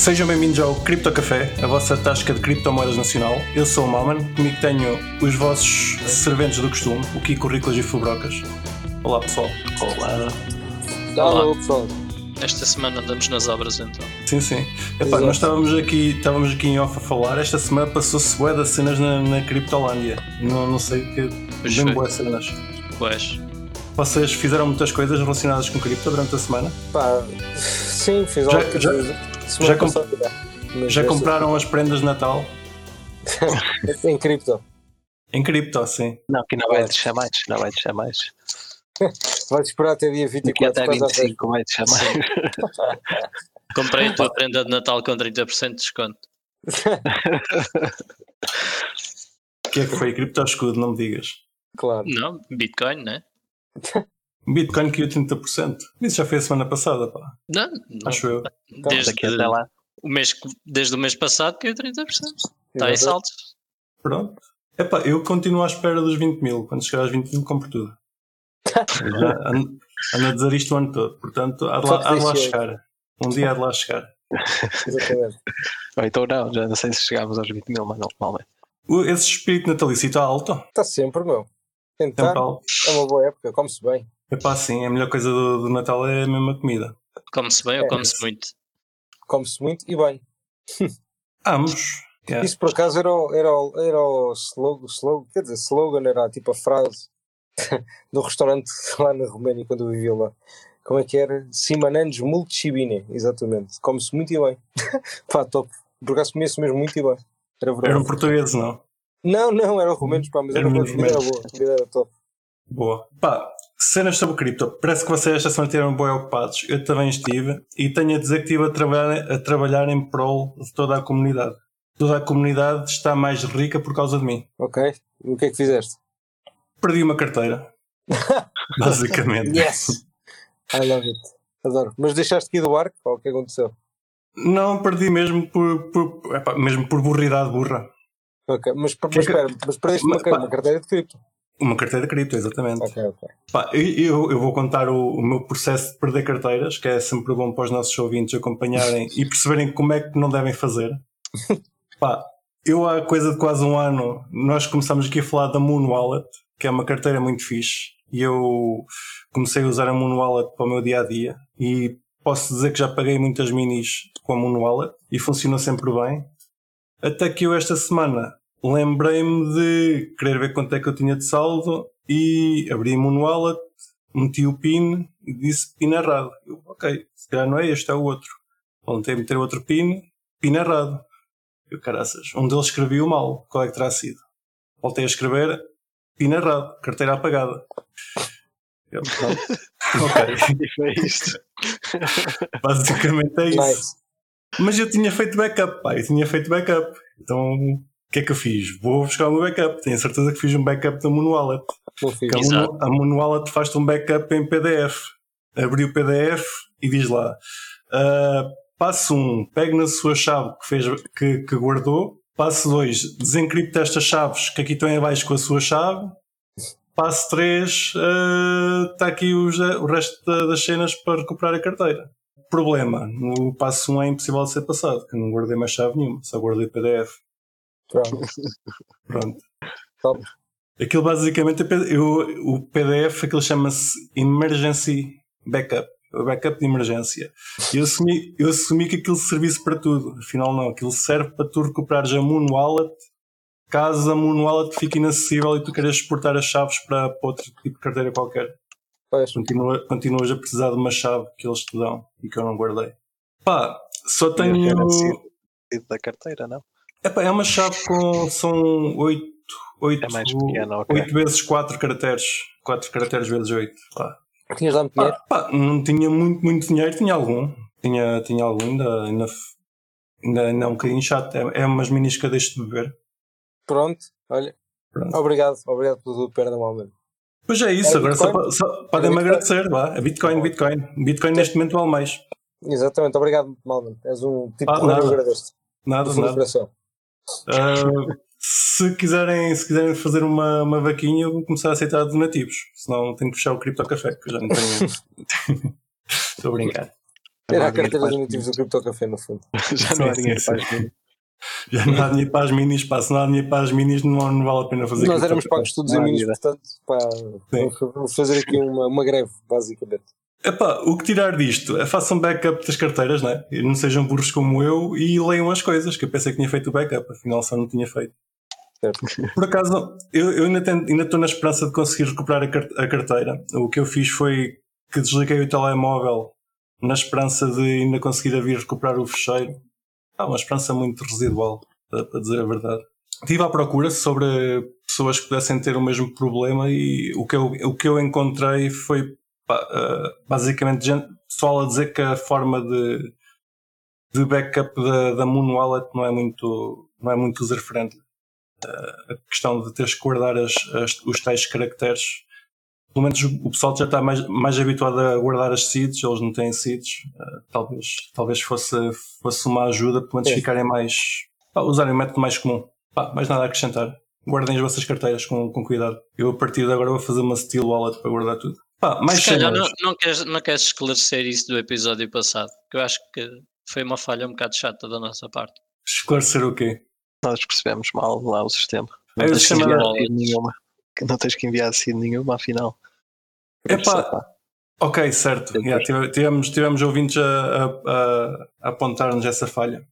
Sejam bem-vindos ao Cripto Café, a vossa tasca de criptomoedas nacional. Eu sou o Malman, comigo tenho os vossos serventes do costume, o Kiko Rícolas e Fubrocas. Olá pessoal. Olá. Alô, pessoal. Esta semana andamos nas obras então. Sim, sim. Epá, nós estávamos aqui, estávamos aqui em off a falar, esta semana passou-se bué de cenas na, na Criptolândia. Não, não sei o que. Pois Bem boas cenas. Pois. Vocês fizeram muitas coisas relacionadas com cripto durante a semana? Pá, sim, fiz Já- já- coisa. Já comp- já. Mas Já essa- compraram as prendas de Natal? Em cripto. Em cripto, sim. Não, que não vai deixar mais, não vai deixar mais. Vais esperar até dia Daqui 24 até quase à festa. 25 vai deixar mais. Comprei a tua prenda de Natal com 30% de desconto. O que é que foi? Cripto escudo, não me digas. Claro. Não, Bitcoin, né? Bitcoin caiu 30%. Isso já foi a semana passada, pá. Não, não. Acho eu. Desde, Daqui até lá. o mês, desde o mês passado caiu 30%. Está em saltos. Pronto. Epá, eu continuo à espera dos 20 mil. Quando chegar aos 20 mil, compro tudo. Já ando, ando a dizer isto o ano todo. Portanto, há de lá, há de lá chegar. Um dia há de lá chegar. Exatamente. Ou então não, já não sei se chegámos aos 20 mil, mas não, normalmente. Esse espírito natalício está alto. Está sempre, meu. Tentar. Sempre alto. É uma boa época, come-se bem. Epá, sim, a melhor coisa do, do Natal é a mesma comida. Come-se bem ou É, come-se isso. muito? Come-se muito e bem. Ambos. Yeah. Isso por acaso era, o- era, o- era o slogan, slogan, quer dizer, slogan era tipo a frase do restaurante lá na Roménia quando eu vivia lá. Como é que era? Simanandes multicibine, exatamente. Come-se muito e bem. Pá, top. Por acaso comia-se mesmo muito e bem. Era verdade. Eram portugueses, não? Não, não, eram romenos, pá, mas era Eram boa, a comida era boa, a comida era top. Boa. Pá, cenas sobre cripto. Parece que vocês esta semana estiveram bem ocupados. Eu também estive. E tenho a dizer que estive a trabalhar, a trabalhar em prol de toda a comunidade. Toda a comunidade está mais rica por causa de mim. Ok? E o que é que fizeste? Perdi uma carteira. Basicamente. Yes! I love it. Adoro. Mas deixaste aqui do barco? Ou o que aconteceu? Não, perdi mesmo por, por, epá, mesmo por burridade burra. Ok, mas, mas Que é espera, mas perdeste uma, Mas, ca- pá- uma carteira de cripto. Uma carteira de cripto, exatamente. Ok, ok. Pá, eu, eu- vou contar o, o meu processo de perder carteiras, que é sempre bom para os nossos ouvintes acompanharem e perceberem como é que não devem fazer. Pá, eu há coisa de quase um ano, nós começámos aqui a falar da Moon Wallet, que é uma carteira muito fixe, e eu comecei a usar a Moon Wallet para o meu dia a dia e posso dizer que já paguei muitas minis com a Moon Wallet e funcionou sempre bem. Até que eu esta semana lembrei-me de querer ver quanto é que eu tinha de saldo e abri Moon Wallet, meti o PIN e disse PIN errado. Eu, ok, se calhar não é este, é o outro. Voltei a meter outro PIN, PIN errado. Eu, caraças, um deles escreveu mal, qual é que terá sido? Voltei a escrever, PIN errado, carteira apagada. Eu, pronto. ok, E foi isto. basicamente é isso. Nice. Mas eu tinha feito backup, pá, eu tinha feito backup. Então, o que é que eu fiz? Vou buscar o meu backup. Tenho certeza que fiz um backup da Moon Wallet. Não fiz. Que a, Exato. Moon, a Moon Wallet faz-te um backup em PDF. Abri o PDF e diz lá: ah, passo 1, um, pegue na sua chave que, fez, que, que guardou. Passo 2, desencripta estas chaves que aqui estão em baixo com a sua chave. Passo 3, está aqui os- o resto da- das cenas para recuperar a carteira. Problema: no passo 1 um é impossível de ser passado, que eu não guardei mais chave nenhuma, só guardei PDF. Pronto. Pronto. Top. Aquilo basicamente, é eu, o PDF, aquilo chama-se Emergency Backup. O backup de emergência. Eu assumi, eu assumi que aquilo servisse para tudo. Afinal, não. Aquilo serve para tu recuperares a Moon Wallet caso a Moon Wallet fique inacessível e tu queiras exportar as chaves para, para outro tipo de carteira qualquer. Pois. Continua, continuas a precisar de uma chave que eles te dão e que eu não guardei. Pá, só tenho. ser- Da carteira, não? Epá, é uma chave com. São 8, 8, É mais pequena, ok. 8 vezes 4 caracteres. 4 caracteres vezes 8. Pá. Tinhas dado dinheiro? Pá, pá, não tinha muito, muito dinheiro, tinha algum. Tinha, tinha algum, ainda, ainda, ainda, ainda é um bocadinho chato. É, é umas minis que eu deixo de beber. Pronto. Olha. Pronto. Obrigado. Obrigado pelo tudo, perda malmente. Pois é isso, Era agora só, Bitcoin? só podem-me Bitcoin? agradecer. Vá. É Bitcoin, Bitcoin. Bitcoin neste momento vale mais. Exatamente. Obrigado, Malman. És um tipo Ah, de correio, eu nada. agradeço. Nada, nada. Ah, se, quiserem, se quiserem fazer uma, uma vaquinha, eu vou começar a aceitar donativos. Senão tenho que fechar o cripto café, que eu já não tenho. Estou a brincar. Era a carteira de as nativos do minis. Criptocafé, no fundo. Já não há dinheiro para as minis. Já não há dinheiro para as minis, pá. Se não há dinheiro para as minis, não, não vale a pena fazer Nós éramos pagos todos em minis, portanto, pá, vamos fazer aqui uma, uma greve, basicamente. Epá, o que tirar disto é façam backup das carteiras, né? E não sejam burros como eu e leiam as coisas, que eu pensei que tinha feito o backup, afinal só não tinha feito. Certo. Por acaso, eu, eu ainda, estou na esperança de conseguir recuperar a, car- a carteira. O que eu fiz foi que desliguei o telemóvel na esperança de ainda conseguir vir recuperar o fecheiro. Ah, uma esperança muito residual, para, dizer a verdade. Estive à procura sobre pessoas que pudessem ter o mesmo problema e o que eu, o que eu encontrei foi basicamente gente, pessoal a dizer que a forma de, de backup da, da Moon Wallet não é muito, não é muito user-friendly a questão de teres que guardar as, as- os tais caracteres. Pelo menos o pessoal já está mais, mais habituado a guardar as seeds, eles não têm seeds. Uh, talvez, talvez fosse, fosse uma ajuda, pelo menos É. ficarem mais. pá, usarem o método mais comum. Pá, mais nada a acrescentar. Guardem as vossas carteiras com, com cuidado. Eu a partir de agora vou fazer uma Steel Wallet para guardar tudo. Pá, mais Se calhar não, não, queres, não queres esclarecer isso do episódio passado, que eu acho que foi uma falha um bocado chata da nossa parte. Esclarecer o quê? Nós percebemos mal lá o sistema. Não É, o tens que sistema enviar seed nenhuma. Que Não tens que enviar seed nenhuma, afinal. Epá, Ok, certo. Yeah, tive- tivemos, tivemos ouvintes a, a- a- a apontar-nos essa falha.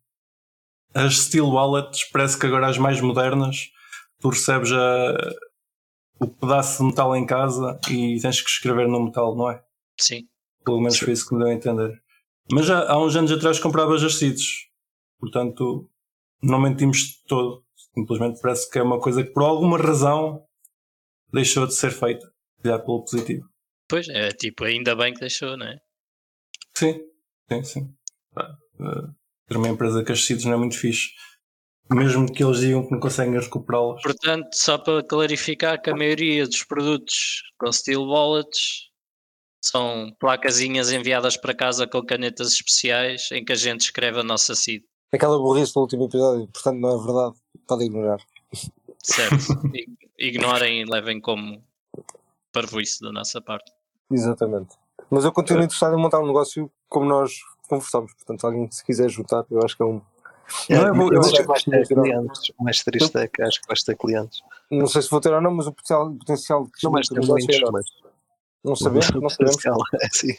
As Steel Wallets, parece que agora as mais modernas, tu recebes a- o pedaço de metal em casa e tens que escrever no metal, não é? Sim. Pelo menos foi isso que me deu a entender. Mas já há uns anos atrás compravas as seeds. Portanto, não mentimos de todo. Simplesmente parece que é uma coisa que por alguma razão deixou de ser feita. Já pelo positivo. Pois, é tipo, ainda bem que deixou, não é? Sim, sim, sim. Eh, ter uma empresa que as seeds não é muito fixe. Mesmo que eles digam que não conseguem recuperá-las. Portanto, só para clarificar que a maioria dos produtos com Steel Wallets são placazinhas enviadas para casa com canetas especiais em que a gente escreve a nossa seed, Aquela burrice do último episódio, portanto não é verdade, pode ignorar. certo? Ignorem e levem como parvoíce da nossa parte. Exatamente. Mas eu continuo interessado em montar um negócio como nós conversamos, portanto, alguém se quiser juntar, eu acho que é um. Não, eu vou- eu vou- Acho que vais ter clientes. O mais triste é que acho que vais ter clientes. Não sei se vou ter ou não, mas o potencial, o potencial de Não vais ter é muitos, mas Não sabemos, não sabemos. é assim.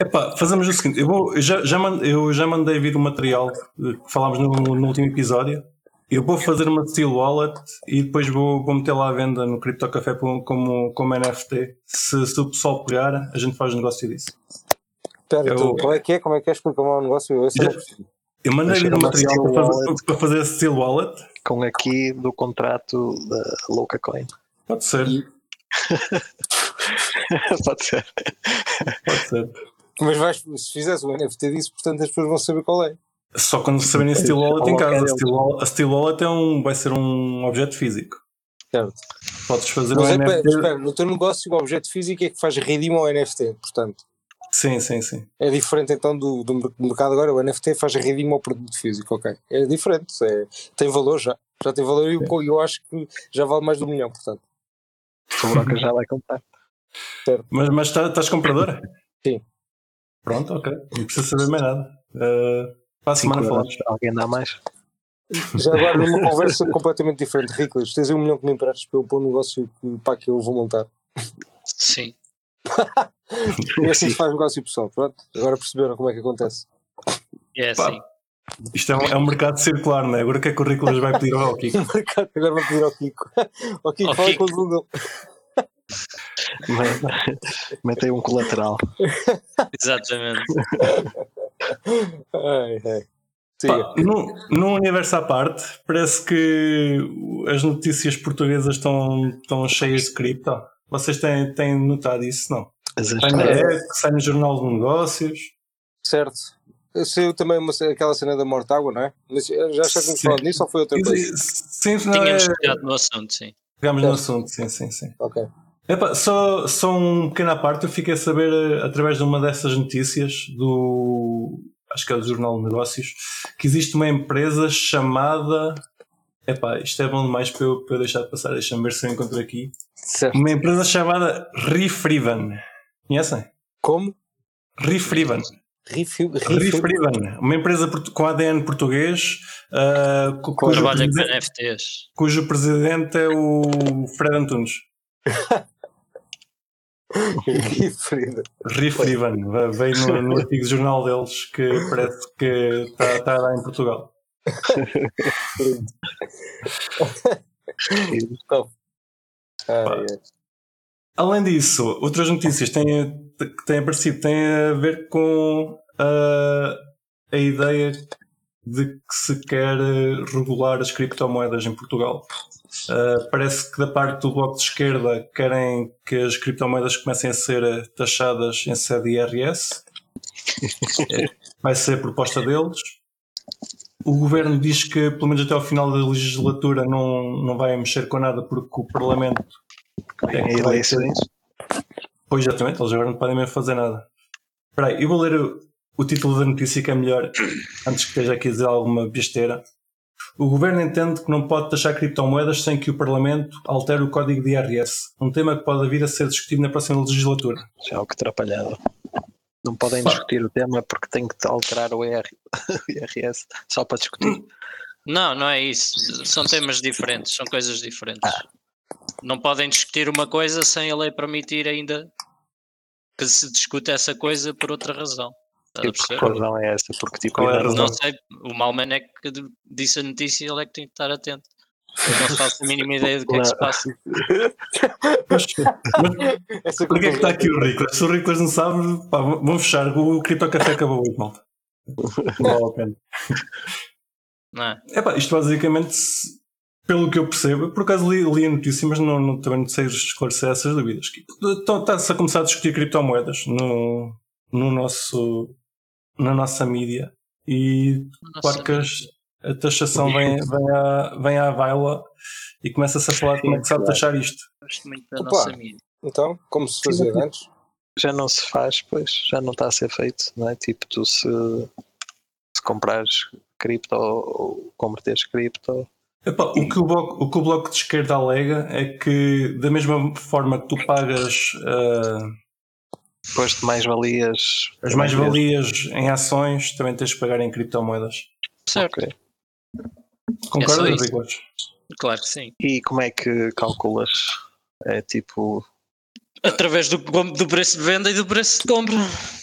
Epá, fazemos o seguinte: eu, vou, eu já, já mand- eu já mandei vir o material que falámos no, no último episódio. Eu vou fazer uma Steel Wallet e depois vou, vou meter lá à venda no Crypto Café como, como, como NFT. Se, se o pessoal pegar, a gente faz negócio disso. Espera, Eu- então, como é que é? Como é que é? Explica-me o negócio. Eu eu. Eu mandei Deixa vir o material para fazer, para fazer a Steel Wallet. Com aqui do contrato da Louca Coin. Pode ser, Pode ser. pode ser. Mas vais, se fizeres o NFT disso, portanto as pessoas vão saber qual é. Só quando saberem a Steel Wallet em Qual é casa. A deles? Steel Wallet, a Steel Wallet é um, vai ser um objeto físico. Certo. Podes fazer Mas um é, espera, NFT. espera, no teu negócio o objeto físico é que faz redeem ao NFT, portanto. Sim, sim, sim. É diferente então do, do mercado agora, o NFT faz redeem ao produto físico, ok. É diferente, é, tem valor já. Já tem valor e eu, eu acho que já vale mais de um milhão, portanto. O Broca já vai comprar. Mas, mas tá- estás compradora? Sim. Pronto, ok. Não precisa saber mais nada. Uh, para a semana falamos. Alguém dá mais? Já agora numa conversa completamente diferente, Riclas, tens aí um milhão que me emprestas para eu pôr um negócio que, pá, que eu vou montar. Sim. E assim se faz negócio pessoal, pronto. Agora perceberam como é que acontece. É assim. Isto é um, é um mercado circular, não é? Agora o que é que o Ricolas vai pedir ao Kiko? O mercado agora vai pedir ao Kiko. Ao Kiko, Ao fala Kiko. com o Google. Metei um colateral. Exatamente. Ai, ai. Pá, num, num universo à parte, parece que as notícias portuguesas estão, estão cheias de cripto. Vocês têm, têm notado isso, não? Sai na sai no Jornal de Negócios. Certo. Saiu também uma, aquela cena da morte água, não é? Mas já já tínhamos Sim. falado nisso ou foi outra coisa? Sim, não é. Tínhamos tocado no assunto, sim. Pegamos no assunto, sim, sim, sim. Ok. Epá, só, só um pequeno à parte, eu fiquei a saber eh, através de uma dessas notícias do acho que é do Jornal de Negócios que existe uma empresa chamada epá, isto é bom demais para eu, para eu deixar de passar, deixa-me ver se eu encontro aqui Certo. uma empresa chamada Refriven conhecem? Como? Rifrivan. Rifio, Rifrivan, uma empresa com ADN português, ah, cu- cujo, Trabalha com presiden- NFTs. cujo presidente é o Fred Antunes. Rifriva. Rifrivan, ve- veio no, no artigo de jornal deles que parece que está tá a dar em Portugal. Ah, é. Além disso, outras notícias têm, que têm aparecido têm a ver com ah, a ideia de que se quer regular as criptomoedas em Portugal. Ah, parece que da parte do Bloco de Esquerda querem que as criptomoedas comecem a ser taxadas em sede IRS. É, Vai ser a proposta deles. O governo diz que, pelo menos até ao final da legislatura, não, não vai mexer com nada porque o Parlamento é vai ter- eleições. Pois exatamente, eles agora não podem mesmo fazer nada. Espera aí, eu vou ler o, o título da notícia que é melhor, antes que esteja aqui a dizer alguma besteira. O governo entende que não pode taxar criptomoedas sem que o Parlamento altere o código de IRS, um tema que pode vir a ser discutido na próxima legislatura. Já o que atrapalhado. Não podem discutir o tema porque tem que alterar o IR o IRS só para discutir. Não, não é isso. São temas diferentes, são coisas diferentes. Não podem discutir uma coisa sem a lei permitir ainda que se discute essa coisa por outra razão. Tipo, que razão é essa? Porque tipo, Qual é a razão? Não sei, o Malman é que disse a notícia e ele é que tem que estar atento. Eu não faço a mínima ideia do que é que se passa. Mas, mas Essa por que é que está aqui o Riclas? Se o Riclas não sabe, pá, vão fechar. O Cripto Café acabou hoje, malta. Não vale a pena. Não é? Epá, isto basicamente, pelo que eu percebo, por acaso li, li a notícia, mas não, não- também não sei esclarecer essas dúvidas. Que- Então, Está-se a começar a discutir criptomoedas no, no nosso, na nossa mídia e Nossa, claro que as- a taxação vem, vem, à, vem à baila e começa-se a falar de como é que sabe taxar isto. gosto muito da Opa. nossa mídia. Então, como se fazia antes? já não se faz, pois já não está a ser feito, não é? Tipo, tu se, se comprares cripto ou converteres cripto, Epá, o, que o, bloco, o que o Bloco de Esquerda alega é que, da mesma forma que tu pagas ah, depois de mais-valias. as mais-valias em ações, também tens de pagar em criptomoedas. Certo, Ok. Concordas. Riclas? claro que sim. E como é que calculas? É tipo. Através do, do preço de venda e do preço de compra.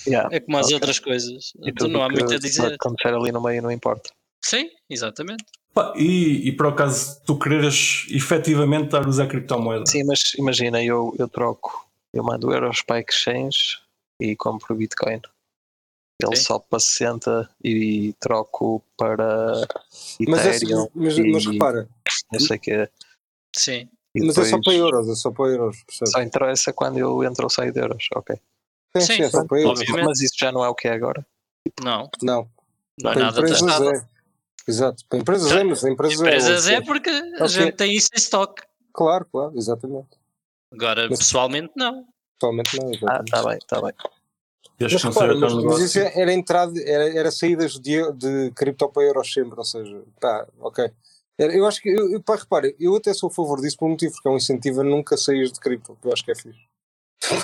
Yeah, É como as ok. outras coisas. E Então tudo não há que muito a se dizer. acontecer ali no meio não importa. Sim, exatamente. Pá, e, e por acaso tu quereres efetivamente estar a usar criptomoeda? Sim, mas imagina, eu, eu troco, eu mando euros para exchange e compro Bitcoin. Ele Sim. para 60 e troco para Mas, Ethereum. mas, e mas repara, não sei o que Sim. mas é só para euros, é só para euros, percebes? Só interessa quando eu entro ou saio de euros, ok. Sim, Sim, sim, é só para euros. obviamente. Mas isso já não é o que é agora. Não, Não, não é para nada empresas taxado. é. Exato, para empresas é, mas empresas, Empresas é. é porque a Ok. gente tem isso em stock. Claro, claro, exatamente. Agora, Mas- pessoalmente, não. Totalmente não, Ah, exatamente. está bem, está bem. Mas que não repara, mas, mas isso era entrada, era, era saídas de, de cripto para euros sempre, ou seja, tá, ok. Era- Eu acho que, eu, eu, pá, repara, eu até sou a favor disso por um motivo, porque é um incentivo a nunca sair de cripto, que eu acho que é fixe.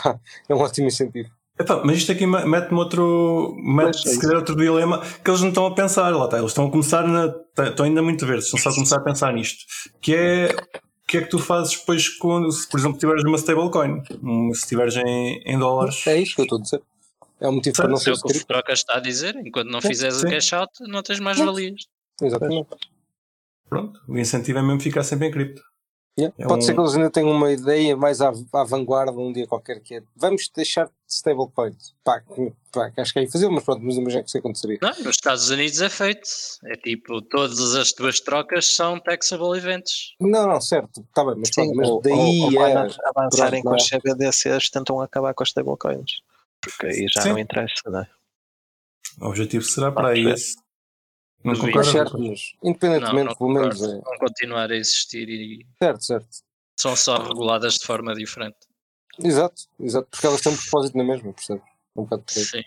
Pá, é um ótimo incentivo. Epá, mas isto aqui me- mete-me outro, mete é se calhar outro dilema que eles não estão a pensar, lá está, eles estão a começar na, tá- estão ainda muito verdes, estão só a começar a pensar nisto, que é o que é que tu fazes depois quando, se por exemplo tiveres uma stablecoin, se tiveres em, em dólares, É isto que eu estou a dizer. É um motivo para não É ser o de que o. Troca está a dizer. Enquanto não fizeres sim. o cash out, não tens mais valias. Exatamente. pronto, o incentivo é mesmo ficar sempre em cripto. Yeah. É Pode um- ser que eles ainda tenham uma ideia mais à, à vanguarda um dia qualquer que é vamos deixar de stablecoins. Pá, que- pá, acho que é aí fazer, mas pronto, mas imagina que isso aconteceria. Não, nos Estados Unidos é feito. É tipo, todas as tuas trocas são taxable events. Não, não, certo, está bem, mas, Sim, pronto, mas ou, daí ou, ou é. quando avançarem pronto, com não os CBDCs tentam acabar com as stablecoins. Porque aí já Sim. não interessa, não é? O objetivo será para Ah, aí é. esse. Não concordas? certo, mas independentemente, não pelo menos concordo. é. Vão continuar a existir e Certo, certo. são só reguladas de forma diferente. Exato, exato, porque elas têm um propósito na mesma, percebes? Um bocado por aí. Sim.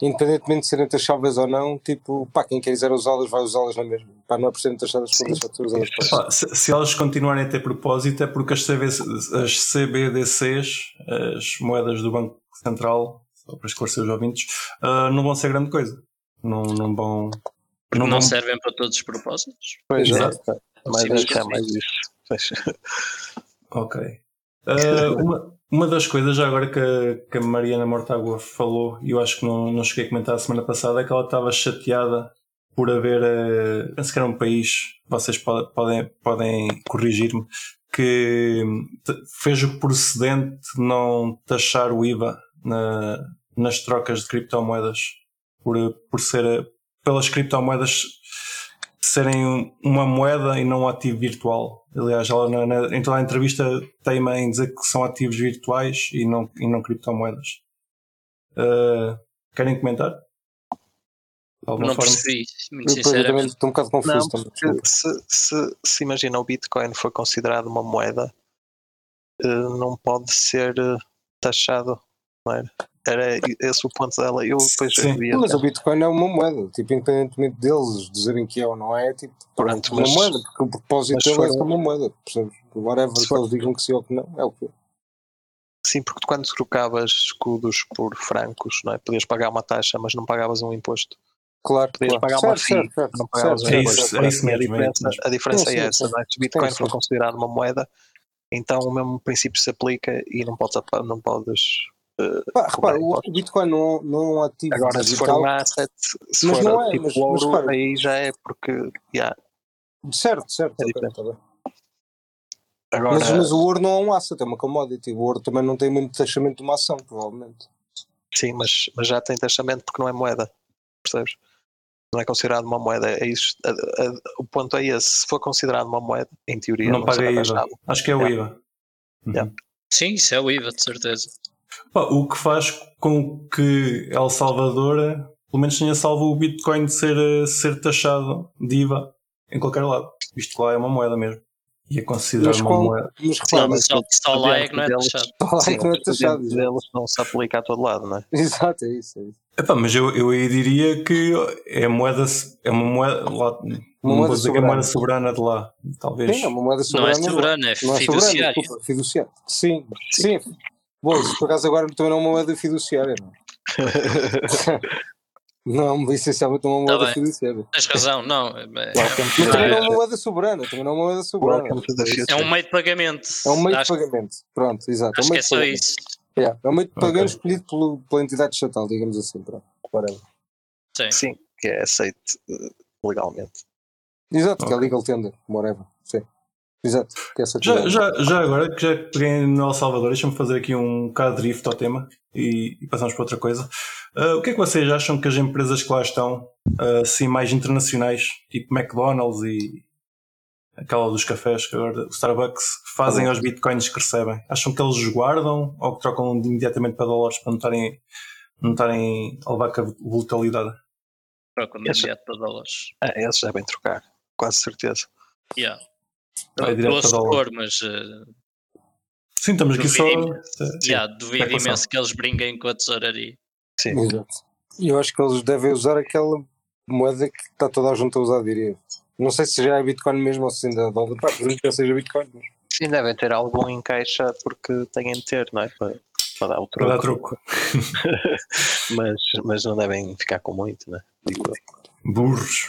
Independentemente de serem taxáveis ou não, tipo, pá, quem quiser usá-las vai usá-las na mesma. Pá, não é por serem taxadas por Pá, se, se elas continuarem a ter propósito é porque as, CB, as CBDCs, as moedas do Banco Central, só para esclarecer os ouvintes, uh, não vão ser grande coisa. Não, não vão. Porque Não não, vão- servem para todos os propósitos. Pois é, Exato. que é sim. mais isso. Ok. Uh, uma, uma das coisas, já agora que a, que a Mariana Mortágua falou, e eu acho que não, não cheguei a comentar a semana passada, é que ela estava chateada por haver, uh, penso que era um país, vocês po- podem, podem corrigir-me, que fez o procedente de não taxar o IVA na- nas trocas de criptomoedas, por, por ser, pelas criptomoedas serem um- uma moeda e não um ativo virtual. Aliás, ela na, na, em toda a entrevista teima em dizer que são ativos virtuais e não, e não criptomoedas. Uh, querem comentar? Alguma Não forma? percebi, muito sinceramente. estou um bocado confuso Não, também. se, se, se imagina o Bitcoin for considerado uma moeda, eh, não pode ser eh, taxado, não era? Era esse o ponto dela. Eu depois Sim. Mas o Bitcoin é uma moeda, tipo, independentemente deles dizerem que é ou não é, é tipo, Pronto, uma mas- moeda, porque o propósito dele é uma moeda, percebes? Whatever Se que eles digam que sim ou que não, é o que é. Sim, porque tu quando trocavas escudos por francos, não é? Podias pagar uma taxa, mas não pagavas um imposto. Claro, Podias claro. pagar uma Certo, fee, certo, certo, não pagavas certo, um certo, isso, imposto. é isso a é isso diferença, a diferença Sim, é essa, não é? Se o Bitcoin for considerado uma moeda, então o mesmo princípio se aplica e não podes, não podes Pá, repara, o, impostos. o Bitcoin não, não é um ativo Agora, se for digital. um asset, se Mas for não é, tipo mas- ouro, mas aí já é porque. yeah. Certo, certo. É diferente. tá bem. Agora, Mas, mas o ouro não é um asset, é uma commodity. O ouro também não tem o mesmo taxamento de uma ação, provavelmente. sim, mas, mas já tem taxamento porque não é moeda. Percebes? Não é considerado uma moeda. É isso, a- a- o ponto é esse. Se for considerado uma moeda, em teoria, Não não, paga IVA. Acho que é o Yeah. IVA. Uhum. Yeah. Sim, isso é o IVA, de certeza. Pá, o que faz com que El Salvador, pelo menos tenha salvo o Bitcoin de ser, eh, ser taxado de IVA em qualquer lado. Visto que lá é uma moeda mesmo. E é considerado uma qual, moeda. mas repara, mas Só, só lá é que não é taxado. está lá Sim, que não é o taxado. deles não se aplica a todo lado, não é? Exato, é isso. É isso. Epá, mas eu, eu aí diria que é moeda, é uma moeda, lá, não moeda dizer é soberana. moeda soberana de lá, talvez. Sim, é uma moeda Não é soberana. é é soberano, fiduciário. desculpa, fiduciário. Sim, sim. Bom, por acaso agora também não é uma moeda fiduciária, não é? Não, essencialmente não é uma Tá moeda fiduciária. Tens razão, não. É, Mas também não é uma moeda soberana, também não é uma moeda soberana. É um meio de pagamento. É um meio acho, de pagamento. Pronto, exato. acho é um que meio é de só pagamento. isso. Yeah, É um meio de pagamento escolhido pelo, pela entidade estatal, digamos assim. Pronto. Whatever. Sim. Sim, que é aceito eh, legalmente. Exato, que é legal tender, whatever. Sim. Exato, que é essa Já, já, já agora, que já peguei no El Salvador, deixa-me fazer aqui um bocado de drift ao tema e, e passamos para outra coisa. Ah, o que é que vocês acham que as empresas que lá estão, ah, assim, mais internacionais, tipo McDonald's e aquela dos cafés, que agora, o Starbucks, fazem aos bitcoins que recebem? Acham que eles os guardam ou que trocam imediatamente para dólares para não estarem, não estarem a levar com a volatilidade? Troca de Esse- imediato para dólares. É, esses devem trocar, quase certeza. Yeah. Vai dólar. supor, mas uh, Sim, estamos aqui só. Duvido. yeah, duvido especulação. imenso que eles brinquem com a tesouraria. Sim. Exato. E eu acho que eles devem usar aquela moeda que está toda a gente a usar, diria. Não sei se já é Bitcoin mesmo ou se ainda é dólar. Pá, por que seja Bitcoin. Mas... Sim, devem ter algum em caixa porque têm de ter, não é? Para, para dar o Para dar troco. troco. mas, mas não devem ficar com muito, né? Digo eu. Burros.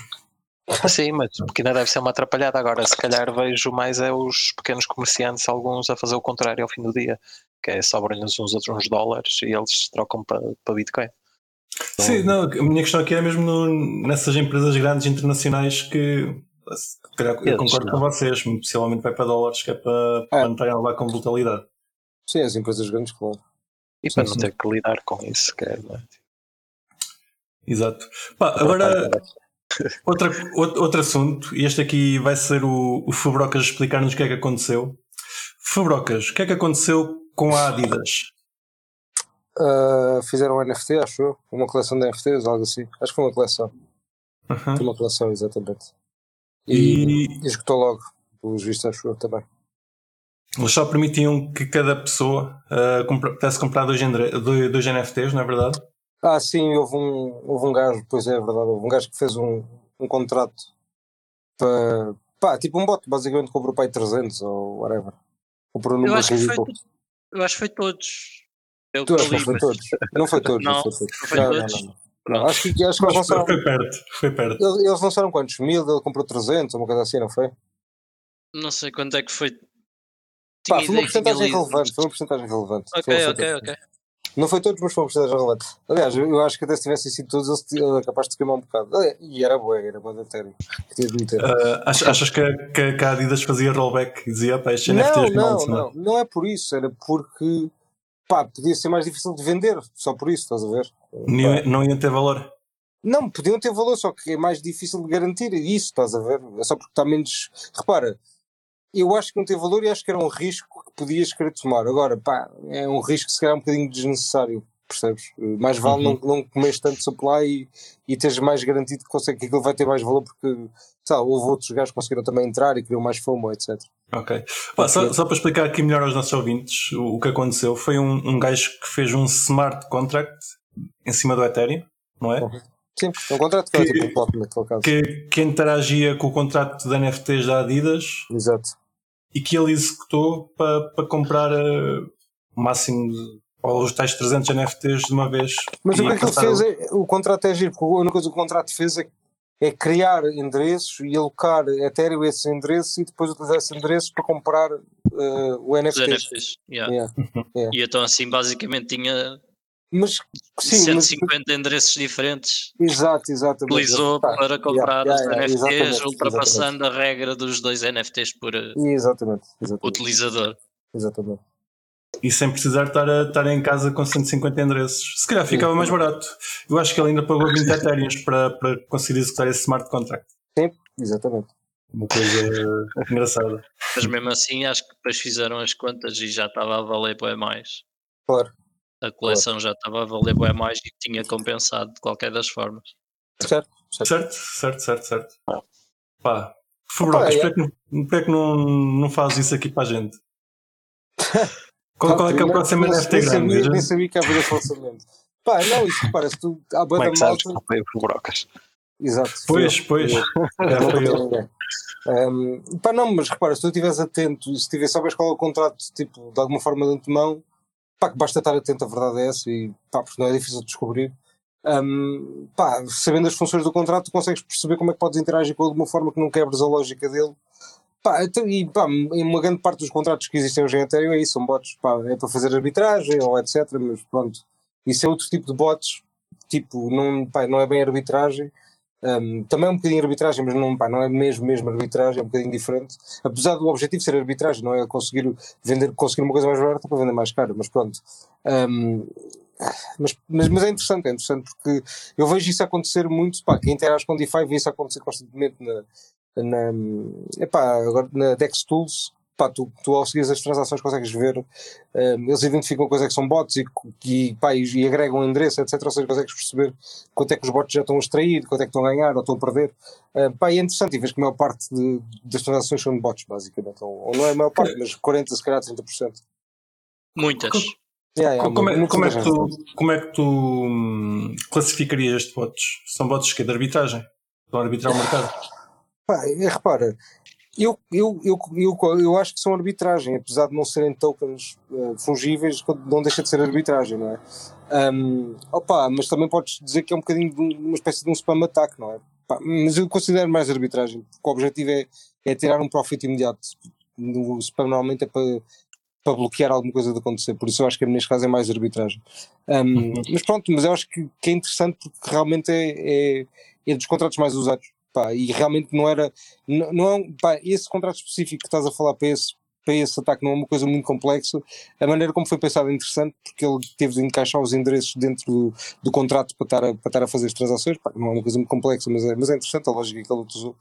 Sim, mas porque ainda deve ser uma atrapalhada. Agora, se calhar vejo mais é os pequenos comerciantes, alguns a fazer o contrário ao fim do dia, que é sobram-lhes uns outros uns dólares e eles trocam para, para Bitcoin. Então, Sim, não, a minha questão aqui é mesmo no- nessas empresas grandes internacionais que calhar, eu concordo com não. vocês, possivelmente vai para dólares, que é para, para não estarem a levar com volatilidade. Sim, as empresas grandes, claro. E para Sim, não ter que lidar com isso sequer, não é? Exato. Pá, agora, outra, outro, outro assunto, e este aqui vai ser o, o Fabrocas explicar-nos o que é que aconteceu. Fabrocas, o que é que aconteceu com a Adidas? Ah, fizeram um NFT, acho eu. Uma coleção de NFTs, algo assim. Acho que foi uma coleção. Uhum. Foi uma coleção, exatamente. E, E esgotou logo, pelos vistos, acho eu também. eles só permitiam que cada pessoa uh, compra, pudesse comprar dois, dois, dois NFTs, não é verdade? Ah, sim, houve um, houve um gajo, pois é, é verdade, houve um gajo que fez um, um contrato para. pá, tipo um bot, basicamente comprou para aí 300 ou whatever. Comprou um Eu número acho, que foi, eu acho que foi todos. Eu Tu que acho que foi todos. Não foi todos. Não, Não, foi todos. não foi Não, não, todos? não, não. Não, Acho que, acho que eles foi, lançaram. foi perto, foi perto. Eles, eles lançaram quantos? Mil, ele comprou 300, uma coisa assim, não foi? Não sei quanto é que foi. Pá, foi uma porcentagem relevante. Foi uma porcentagem relevante. Ok, Foi- foi ok, ok. Não foi todos, mas uma porcentagem relevante. Aliás, eu acho que até se tivessem sido todos, tinham- era capaz de queimar um bocado. E era boa, era boa da de meter. Ah, ach- achas que, a- que, que a Adidas fazia rollback e dizia, pá, Não, NFTs final não, semana"? não. Não é por isso. Era porque, pá, podia ser mais difícil de vender. Só por isso, estás a ver? Não, não iam ter valor. Não, podiam ter valor, só que é mais difícil de garantir isso, estás a ver? É só porque está menos. Repara, eu acho que não tem valor e acho que era um risco podias querer tomar. Agora, pá, é um risco se calhar um bocadinho desnecessário, percebes? Mais vale Uhum. não, não comeres tanto supply e, e teres mais garantido que, consegue, que aquilo vai ter mais valor porque, sei lá, houve outros gajos que conseguiram também entrar e criou mais FOMO, etc. Ok. Pá, só, só para explicar aqui melhor aos nossos ouvintes o, o que aconteceu, foi um, um gajo que fez um smart contract em cima do Ethereum, não é? Uhum. Sim, é um contrato que era Que- tipo. Que, que interagia com o contrato de NFTs da Adidas Exato. E que ele executou para, para comprar eh, o máximo de, ou os tais 300 NFTs de uma vez. Mas o que é que ele fez? É, o contrato é giro, porque a única coisa que o contrato fez é, é criar endereços e alocar Ethereum a esses endereços e depois utilizar esses endereços para comprar eh, o Os NFT. NFTs. yeah. Yeah. E então assim basicamente tinha Mas sim, mas, 150 endereços diferentes. exato, exato. Utilizou Pá, para comprar yeah, os yeah, NFTs, exatamente, ultrapassando a regra dos dois NFTs por eh, Exatamente, exatamente, utilizador. exatamente. E sem precisar estar, a, estar em casa com 150 endereços. Se calhar ficava mais barato. Eu acho que ele ainda pagou 20 Ethereums para, para conseguir executar esse smart contract. Sim, exatamente. Uma coisa engraçada. Mas mesmo assim acho que depois fizeram as contas e já estava a valer bem mais. Claro. A coleção já estava a valer bem mais e tinha compensado de qualquer das formas. Certo, certo. Certo, certo, certo, certo. Pá, favor, é- porquê é que, é que não, não faz isso aqui para a gente? Qual, qual é que é o próximo NFT nem grande? sabia, nem sabia que havia falsamento. Pá, não, isso parece tu há Como boa é da que sabes malta. foi por brocas? Exato. Pois, pois. Eu- É, foi contou ele. ninguém. Um, pá, não, mas repara, se tu estiveres atento e se tiver, sabes qual é o contrato, tipo, de alguma forma de antemão, pá, que basta estar atento, a verdade é essa, e pá, porque não é difícil de descobrir. Um, pá, sabendo as funções do contrato, consegues perceber como é que podes interagir com ele de uma forma que não quebres a lógica dele. Pá, então, e pá, uma grande parte dos contratos que existem hoje em Ethereum é isso, são bots, pá, é para fazer arbitragem ou etc, mas pronto, isso é outro tipo de bots, tipo, não, pá, não é bem arbitragem, um, também é um bocadinho arbitragem, mas não, pá, não é mesmo, mesmo arbitragem, é um bocadinho diferente. Apesar do objetivo ser arbitragem, não é conseguir vender, conseguir uma coisa mais barata para vender mais caro, mas pronto. Um, mas, mas, mas é interessante, é interessante porque eu vejo isso acontecer muito, pá, quem interage com DeFi vê isso acontecer constantemente na, na, epá, agora na Dex Tools, pá, tu, tu ao seguir as transações consegues ver, um, eles identificam coisas que são bots e, e, pá, e, e agregam um endereço, etc. Ou seja, consegues perceber quanto é que os bots já estão a extrair, quanto é que estão a ganhar ou estão a perder. Uh, pá, e é interessante, e vês que a maior parte de, das transações são de bots, basicamente. Ou, ou não é a maior parte, mas 40, se calhar 30%. Muitas. Yeah, yeah, Como é, como é que tu, como é que tu hum, classificarias estes bots? São bots que de arbitragem? Estão a arbitrar o mercado? Pá, repara, eu, eu, eu, eu, eu acho que são arbitragem, apesar de não serem tokens uh, fungíveis, não deixa de ser arbitragem, não é? Um, opa, mas também podes dizer que é um bocadinho de um- uma espécie de um spam attack, não é? Pá, mas eu considero mais arbitragem, porque o objetivo é, é tirar um profit imediato. O spam normalmente é para, para bloquear alguma coisa de acontecer, por isso eu acho que neste caso é mais arbitragem. Um, Mas pronto, mas eu acho que, que é interessante porque realmente é, é, é dos contratos mais usados. Pá, e realmente não era. Não, não é um- pá, esse contrato específico que estás a falar para esse, para esse ataque não é uma coisa muito complexa. A maneira como foi pensado é interessante porque ele teve de encaixar os endereços dentro do, do contrato para estar, a, para estar a fazer as transações. Pá, não é uma coisa muito complexa, mas é, mas é interessante a lógica que ele utilizou.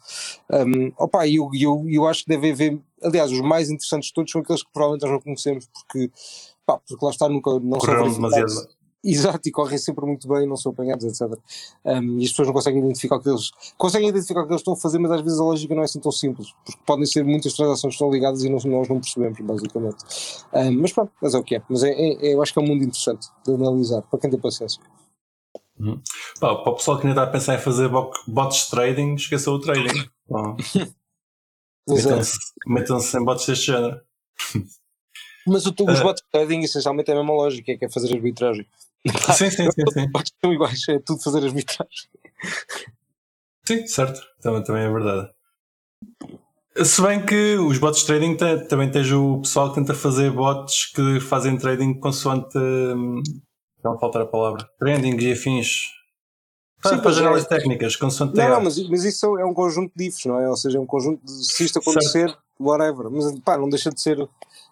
Um, opa, e eu, eu, eu acho que deve haver. Aliás, os mais interessantes de todos são aqueles que provavelmente nós não conhecemos porque. Pá, porque lá está, nunca não Correram demasiado. Exato, e correm sempre muito bem, não são apanhados, etc. Um, e as pessoas não conseguem identificar o que eles conseguem identificar o que eles estão a fazer, mas às vezes a lógica não é assim tão simples, porque podem ser muitas transações que estão ligadas e nós, nós não percebemos, basicamente. Um, mas pronto, mas é o que é. Mas é, é- eu acho que é um mundo interessante de analisar, para quem tem paciência. Pá, para o pessoal que ainda está a pensar em fazer bo- bots de trading, esqueçam o trading. É, Metam-se metam-se em bots deste género. Mas o, os Ah. bots de trading essencialmente é a mesma lógica, é que é fazer arbitragem. Sim, sim, sim, sim. Bots são iguais, é tudo fazer arbitragem. Sim, certo. Também, também é verdade. Se bem que os bots trading também tens o pessoal que tenta fazer bots que fazem trading consoante. hum, Não faltar a palavra. Trending e afins. Sim, para pois as é. técnicas, consoante Não, não, mas, mas isso é um conjunto de ifs, não é? Ou seja, é um conjunto de se isto acontecer, whatever. Mas pá, não deixa de ser.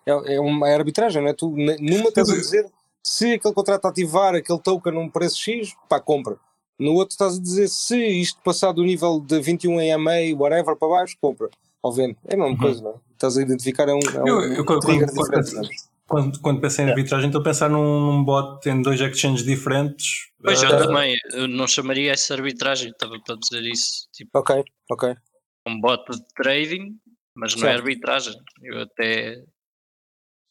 É, é uma é arbitragem, não é? Tu, numa estás a dizer se aquele contrato ativar aquele token num preço X, pá, compra. No outro estás a dizer se isto passar do nível de 21 EMA, whatever, para baixo, compra. Ou vende. É a mesma coisa, não é? Estás a identificar é um, é um Eu- eu quando- trigger quando- diferente. quando- não é? Quando, quando pensei em arbitragem, estou a pensar num, num bot em dois exchanges diferentes. Pois Ah, eu também, eu não chamaria essa arbitragem, estava para dizer isso. Tipo, Ok, ok. um bot de trading, mas não é Certo. arbitragem. Eu até,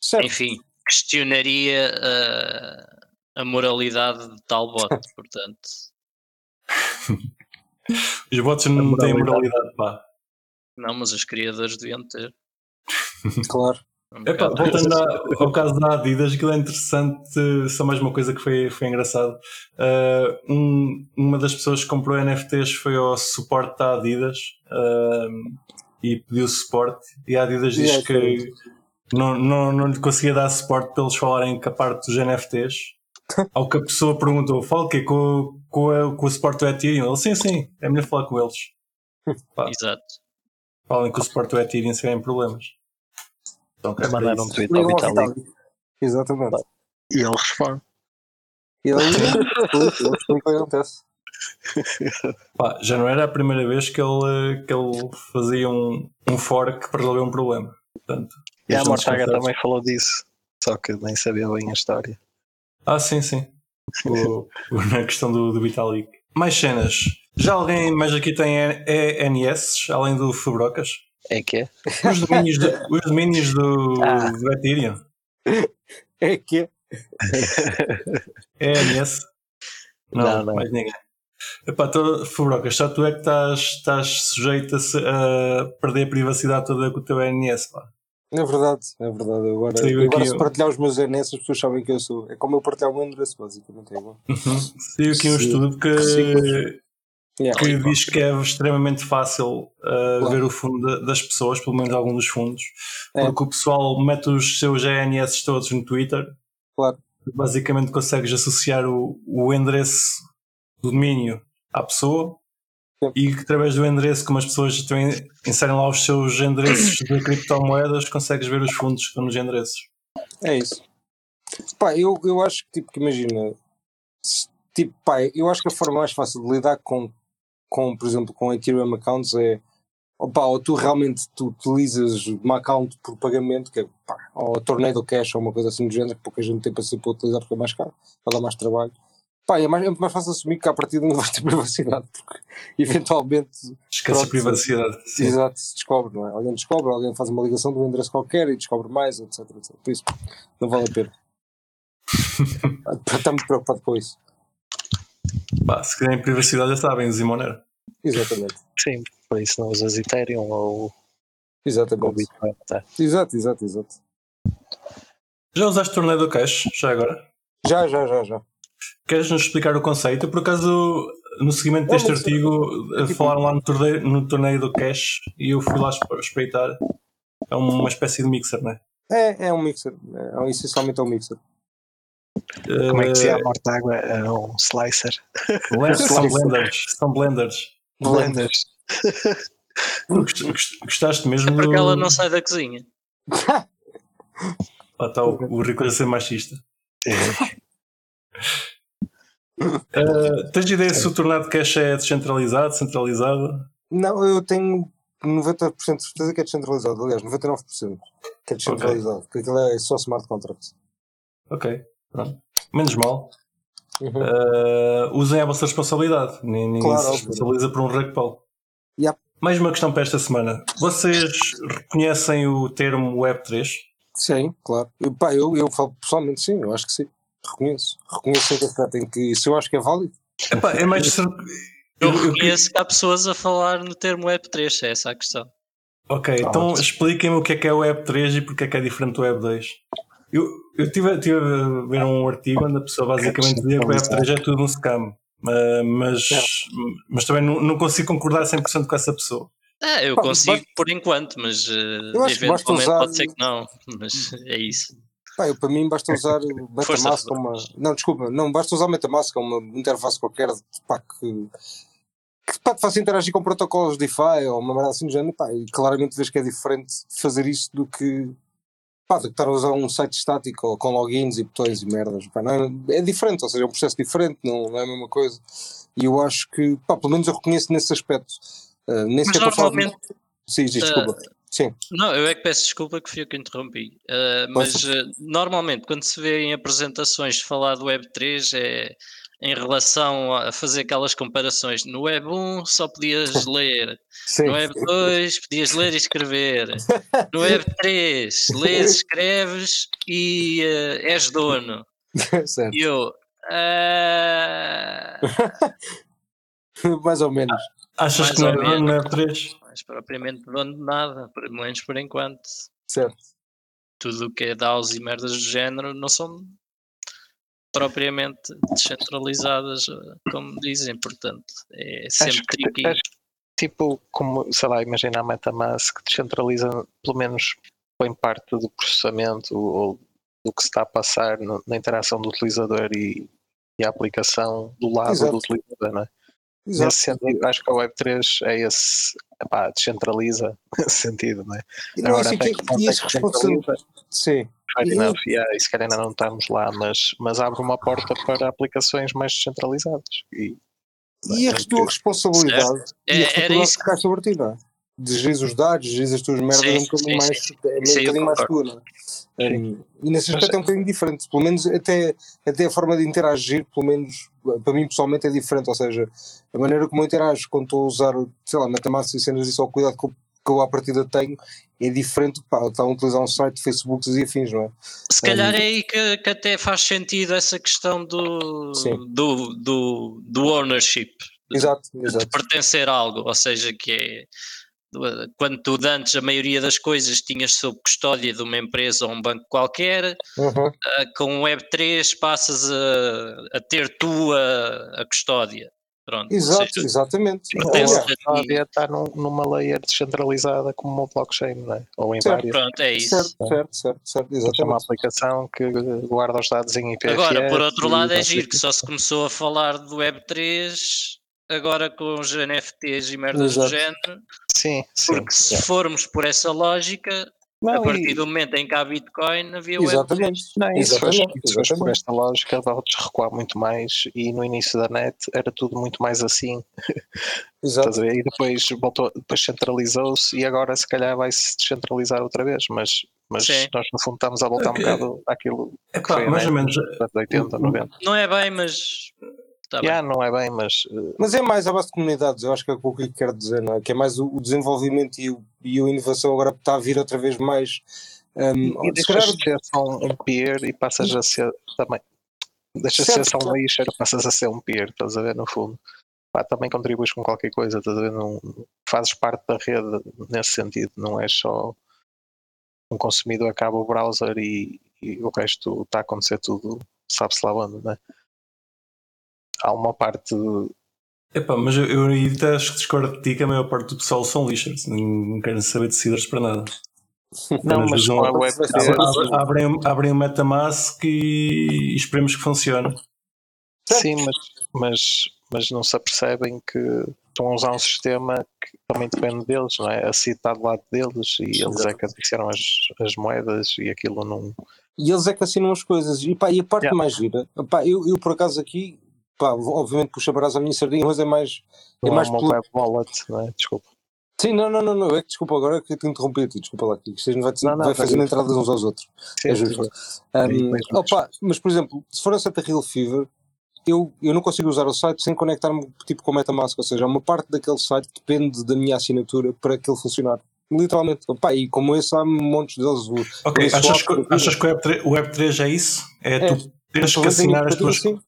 Certo. enfim, questionaria a, a moralidade de tal bot, portanto. Os bots não têm moralidade, pá. Não, mas os criadores deviam ter. Claro. Um Epá, voltando a- ao caso da Adidas, aquilo é interessante, só mais uma coisa que foi, foi engraçado. Uh, um- uma das pessoas que comprou NFTs foi ao suporte da Adidas um, e pediu suporte e a Adidas diz Yeah, que não, não, não lhe conseguia dar suporte para eles falarem com a parte dos NFTs. Ao que a pessoa perguntou, fala o quê? Com, o- com, o- com o suporte do Ethereum? Ele, sim, sim, é melhor falar com eles. Exato. Falem que o suporte do Ethereum se tiverem problemas. Então, é Mandaram um tweet ao Vitalik. Exatamente. e ele responde. E ele ele explica o que acontece. Pá, já não era a primeira vez que ele, que ele fazia um, um fork para resolver um problema. Portanto, E a estão Mortaga também falou disso, só que nem sabia bem a história. Ah, sim, sim. O, na questão do, do Vitalik. Mais cenas. Já alguém mais aqui tem ENS, além do Fubrocas? É que é? Os domínios, do, os domínios do, Ah. do Ethereum. É que é. ENS? Não, Não, não. mais ninguém. Epá, tô, Fubrocas, só tu é que estás, estás sujeito a, se- a perder a privacidade toda com o teu ENS, pá. É verdade, é verdade. Agora, Saiu agora se ó. partilhar os meus NS, as pessoas sabem que eu sou. É como eu partilhar o meu endereço, basicamente. É igual. Uhum. Saiu aqui um estudo que, Sim, que diz que é extremamente fácil uh, Claro. ver o fundo da- das pessoas, pelo menos algum dos fundos, É. porque o pessoal mete os seus GNS todos no Twitter. Claro. Basicamente consegues associar o, o endereço do domínio à pessoa. E através do endereço, como as pessoas também inserem lá os seus endereços de criptomoedas, consegues ver os fundos que estão nos endereços. É isso. Pá, eu, eu acho que, tipo, que imagina, tipo, pá, eu acho que a forma mais fácil de lidar com, com por exemplo, com Ethereum accounts é, opá, ou tu realmente tu utilizas uma account por pagamento, que é, pá, ou Tornado Cash ou uma coisa assim do género, que pouca gente tem para ser para utilizar porque é mais caro, para dar mais trabalho. Pá, é mais, é mais fácil assumir que à partida não vais ter privacidade, porque eventualmente Esquece a privacidade. Sim. Exato, se descobre, não é? Alguém descobre, alguém faz uma ligação de um endereço qualquer e descobre mais, etc, etc. Por isso, não vale a pena. Estou muito preocupado com isso. Pá, se querem privacidade, já sabem, o Zimonero. Exatamente. Sim, por isso não usas Ethereum ou, ou Exatamente. Bitcoin. Tá. Exato, exato, exato. Já usaste Tornado Cash? Já agora? Já, já, já, já. Queres-nos explicar o conceito? Por acaso, no seguimento deste artigo, é tipo- falaram lá no torneio, no torneio do Cash e eu fui lá esp- espreitar. É uma espécie de mixer, não é? É, é um mixer. É, essencialmente é um mixer. Como é que se Eh, chama? Mortágua? É um slicer. são blenders. São blenders. Blenders. Gost- gost- Gostaste mesmo Porque do... ela não sai da cozinha. Lá está o, o Rico a ser machista. É. Eh, tens ideia se o tornado de cash é descentralizado, centralizado? Não, eu tenho 90% de certeza que é descentralizado. Aliás, 99% que é descentralizado. Porque aquilo é só smart contracts. Ok, pronto. Menos mal. Uhum. Eh, usem a vossa responsabilidade. Nin- Ninguém Claro, se óbvio. responsabiliza por um rug pull. Yep. Mais uma questão para esta semana. Vocês reconhecem o termo Web3? Sim, claro. Eu, pá, eu, eu falo pessoalmente sim, eu acho que sim. Reconheço. Reconheço que aspecto em que isso eu acho que é válido. Epá, é mais. Eu eu- reconheço que há pessoas a falar no termo Web3, é essa a questão. Ok, então expliquem-me o que é que é o Web3 e porque é que é diferente do Web2. Eu, eu tive, tive a ver um artigo onde a pessoa basicamente dizia que o Web3 é tudo um scam. Uh, mas, mas também não, não consigo concordar 100% com essa pessoa. Ah, eu Pá, consigo por enquanto, mas uh, basta eventualmente usar- pode ser que não. Mas é isso. Pá, eu, para mim basta usar o Metamask como uma. Não, desculpa, não, basta usar o Metamask como uma interface qualquer pá, que, que pá, te faça interagir com protocolos DeFi ou uma merda assim do género, pá, e claramente vês que é diferente fazer isso do que. Pá, do que estar a usar um site estático ou com logins e botões e merdas. Pá, não é, é diferente, ou seja, é um processo diferente, não, não é a mesma coisa. E eu acho que, pá, pelo menos eu reconheço nesse aspecto. Uh, nem Mas de- normalmente, Sim, sim, desculpa. Sim, não, eu é que peço desculpa que fui eu que interrompi. Uh, mas uh, normalmente, quando se vê em apresentações falar do Web3, é em relação a fazer aquelas comparações. No Web 1 só podias ler, sim. no Web 2 podias ler e escrever, no Web 3 lês, escreves e uh, és dono. certo. E eu. ah, Mais ou menos. Achas Mais que não é dono no menos. Web3? Mas propriamente dono de nada, pelo menos por enquanto. Certo. Tudo o que é DAOs e merdas do género não são propriamente descentralizadas, eh, como dizem, portanto, é sempre Acho que, tricky. acho tipo, como, sei lá, imagina a Metamask, descentraliza, pelo menos põe parte do processamento ou do que se está a passar no- na interação do utilizador e, e a aplicação do lado Exato. do utilizador, não é? Exato. Nesse sentido, acho que a Web3 é esse, epá, descentraliza nesse sentido, não é? E não, isso até que e é esse que responsável. descentraliza? Sim. Fair E- yeah, e se calhar ainda não estamos lá, mas, mas abre uma porta para aplicações mais descentralizadas. E, E a tua responsabilidade É- e a era responsabilidade isso que sobre ti, não é? De gerir os dados, gerir as tuas merdas Sim, é um bocadinho sim, mais, sim. é Isso um bocadinho mais tua, não é? Sim. E nesse Mas- aspecto é um bocadinho diferente. Pelo menos até, até a forma de interagir, pelo menos para mim pessoalmente é diferente. Ou seja, a maneira como eu interajo quando estou a usar, sei lá, Metamask e cenas disso, ou o cuidado que eu, que eu à partida tenho, é diferente pá, estar a utilizar um site de Facebook e afins, não é? Se calhar é aí que, que até faz sentido essa questão do, Sim. do, do, do ownership, Exato, de exato. pertencer a algo, ou seja, que é quando tu de antes a maioria das coisas tinhas sob custódia de uma empresa ou um banco qualquer, Uhum. ah, com o Web3 passas a, a ter tu a, a custódia. Pronto, Exato, seja, exatamente. pertence Aliás, a ti. Todavia está num, numa layer descentralizada como uma blockchain, não é? Ou em Certo. várias. Pronto, é isso. Certo, certo, certo, certo, É uma exatamente. aplicação que guarda os dados em IPFS. Agora, por outro lado, é giro que só se começou a falar do Web3 agora com os NFTs e merdas do Exato. género, Sim, sim. porque se yeah. formos por essa lógica, a Não, partir e- do momento em que há Bitcoin, havia Web3. Exatamente. Não, e se fores, Exatamente, se fores por esta lógica, vamos recuar muito mais. E no início da net era tudo muito mais assim. Exato. A? E depois, voltou, depois centralizou-se e agora se calhar vai-se descentralizar outra vez. Mas, mas Sim. nós no fundo estamos a voltar Ok. um bocado àquilo que Epá, foi a mais ou menos. nos anos 80, o- 90. Não é bem, mas. Tá Já não é bem, mas eh, Mas é mais à base de comunidades, eu acho que é o que eu quero dizer, não é? Que é mais o, o desenvolvimento e, o, e a inovação agora está a vir outra vez mais. Um, e se deixas de ser só um peer e passas a ser também. Deixas de ser só um lixeiro, passas a ser um peer, estás a ver, no fundo. Pá, também contribuis com qualquer coisa, estás a ver, não, fazes parte da rede nesse sentido, não és só um consumidor acaba o browser e, e o resto está a acontecer tudo, sabe-se lá onde, né? Há uma parte Epá, mas eu, eu até acho que discordo de ti que a maior parte do pessoal são lixers, não, não querem saber de ciders para nada. Não, mas a Web3 Abrem, abrem, o Metamask e, e esperemos que funcione. Sim, mas, mas, mas não se apercebem que estão a usar um sistema que também depende deles, não é? A CIT está do lado deles e eles é que adiciaram as, as moedas e aquilo não. e eles é que assinam as coisas. E, pá, e a parte Yeah. mais gira, pá, eu, eu por acaso aqui, pá, obviamente puxa brasa a minha sardinha, mas é mais. É Não é mais uma pelo- não é? Desculpa. Sim, não, não, não, não, é que desculpa agora que eu te interrompi a ti, desculpa lá, que isto vai, Não, não, vai tá fazendo entradas uns aos outros. Sim, É justo. sim. Um, mais. opa, mas por exemplo, se for a Santa Hill Fever, eu, eu não consigo usar o site sem conectar-me tipo com o Metamask, ou seja, uma parte daquele site depende da minha assinatura para aquilo funcionar. Literalmente, opa, e como esse há montes deles. o- Ok, Isso achas, swap, que, achas que o Web3, o Web3 é isso? É, É. tu teres que Talvez tenha assinar as que tuas. assim.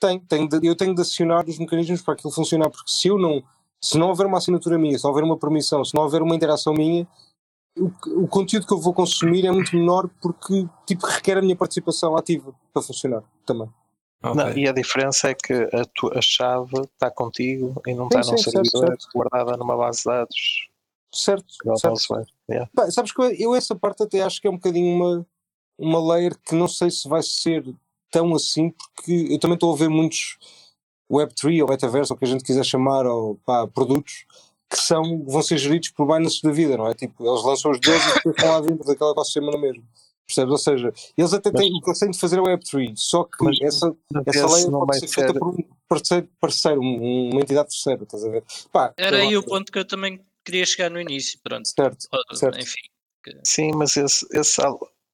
Tenho, tenho de- eu tenho de acionar os mecanismos para aquilo funcionar, porque se eu não, se não houver uma assinatura minha, se não houver uma permissão, se não houver uma interação minha, o, o conteúdo que eu vou consumir é muito menor porque tipo, requer a minha participação ativa para funcionar também. Não, Ok. e a diferença é que a, tua, a chave está contigo e não está num servidor certo. guardada numa base de dados. Certo, certo. não. Yeah. Pá, sabes que eu, eu essa parte até acho que é um bocadinho uma, uma layer que não sei se vai ser tão assim, porque eu também estou a ver muitos Web3 ou Metaverse, ou o que a gente quiser chamar, ou pá, produtos que são, vão ser geridos por Binance da vida, não é? Tipo, eles lançam os deles e depois estão lá dentro daquela ecossistema na mesma. Percebes? Ou seja, eles até têm, o que eles têm de fazer é o Web3, só que Mas essa, Mas essa layer não pode vai ser ser. feita por um parceiro, parceiro um- uma entidade terceira, estás a ver? Pá, Era aí lá, o ponto que eu também queria chegar no início, pronto. Certo, certo. Enfim, Sim, mas esse, esse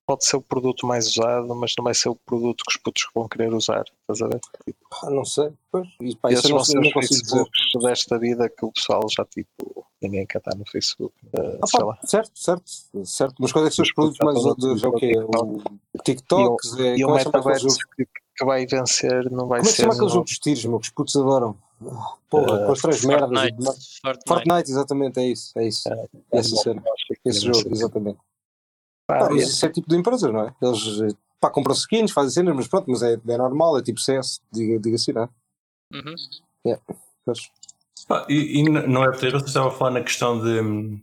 pode ser o produto mais usado, mas não vai ser o produto que os putos vão querer usar. Estás a ver? pá, não sei. Pois, e, pá, Esses vão não, ser os consigo dizer. Facebooks desta vida que o pessoal já tipo. Ninguém quer estar no Facebook. eh, Ah, pá, certo, certo, certo. Mas quais é que são os produtos mais usados? É o quê? O TikToks? É, E o como é que chama aquele metaverso que, que vai vencer não vai Como é que ser. chama aquele no- jogo dos tiros, meu? Que os putos adoram. Ah, Porra, Eh, com as três merdas. e Fortnite, demais. Fortnite. Fortnite, exatamente, é isso. É isso. Essa cena. Acho que Esse jogo, sei. exatamente. Pá, Pá, mas é. isso é tipo de empresas, não é? Eles eh, pá, compram skins, fazem cenas, mas pronto, mas é, é normal, é tipo CS, diga, diga assim, não é? Uhum. Pois. Pá, e, e no Web3 você estava a falar na questão de hum,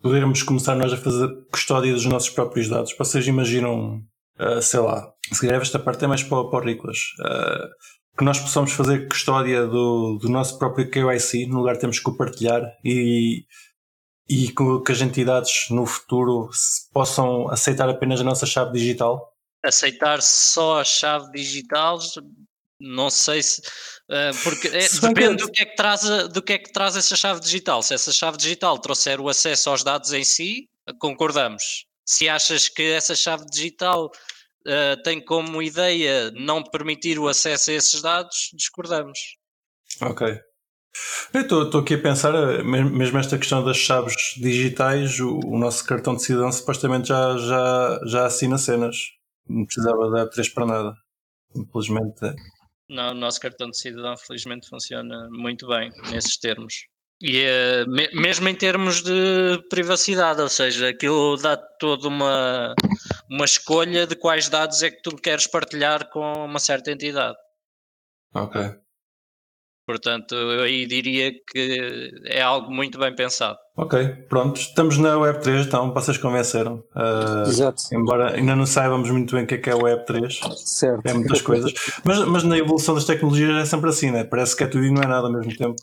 podermos começar nós a fazer custódia dos nossos próprios dados. Vocês imaginam, ah, sei lá, se calhar esta parte é mais para, para o Riclas, ah, que nós possamos fazer custódia do, do nosso próprio KYC, no lugar de termos que o partilhar e, e que, que as entidades no futuro possam aceitar apenas a nossa chave digital. Aceitar só a chave digital, não sei se. eh, porque é- Se bem que- depende do que, é que traz, do que é que traz essa chave digital. Se essa chave digital trouxer o acesso aos dados em si, concordamos. Se achas que essa chave digital eh, tem como ideia não permitir o acesso a esses dados, discordamos. Ok. Eu estou aqui a pensar, me- mesmo esta questão das chaves digitais, o, o nosso cartão de cidadão supostamente já, já, já assina cenas. Não precisava dar três para nada. Infelizmente. é. Não, o nosso cartão de cidadão, felizmente, funciona muito bem nesses termos. E eh, me- mesmo em termos de privacidade, ou seja, aquilo dá toda uma, uma escolha de quais dados é que tu queres partilhar com uma certa entidade. Ok. Portanto, eu aí diria que é algo muito bem pensado. Ok, pronto. Estamos na Web3, então vocês convenceram. Ah, Exato. embora ainda não saibamos muito bem o que é que é o Web3, Certo. é muitas coisas. Mas, mas na evolução das tecnologias é sempre assim, né? Parece que é tudo e não é nada ao mesmo tempo.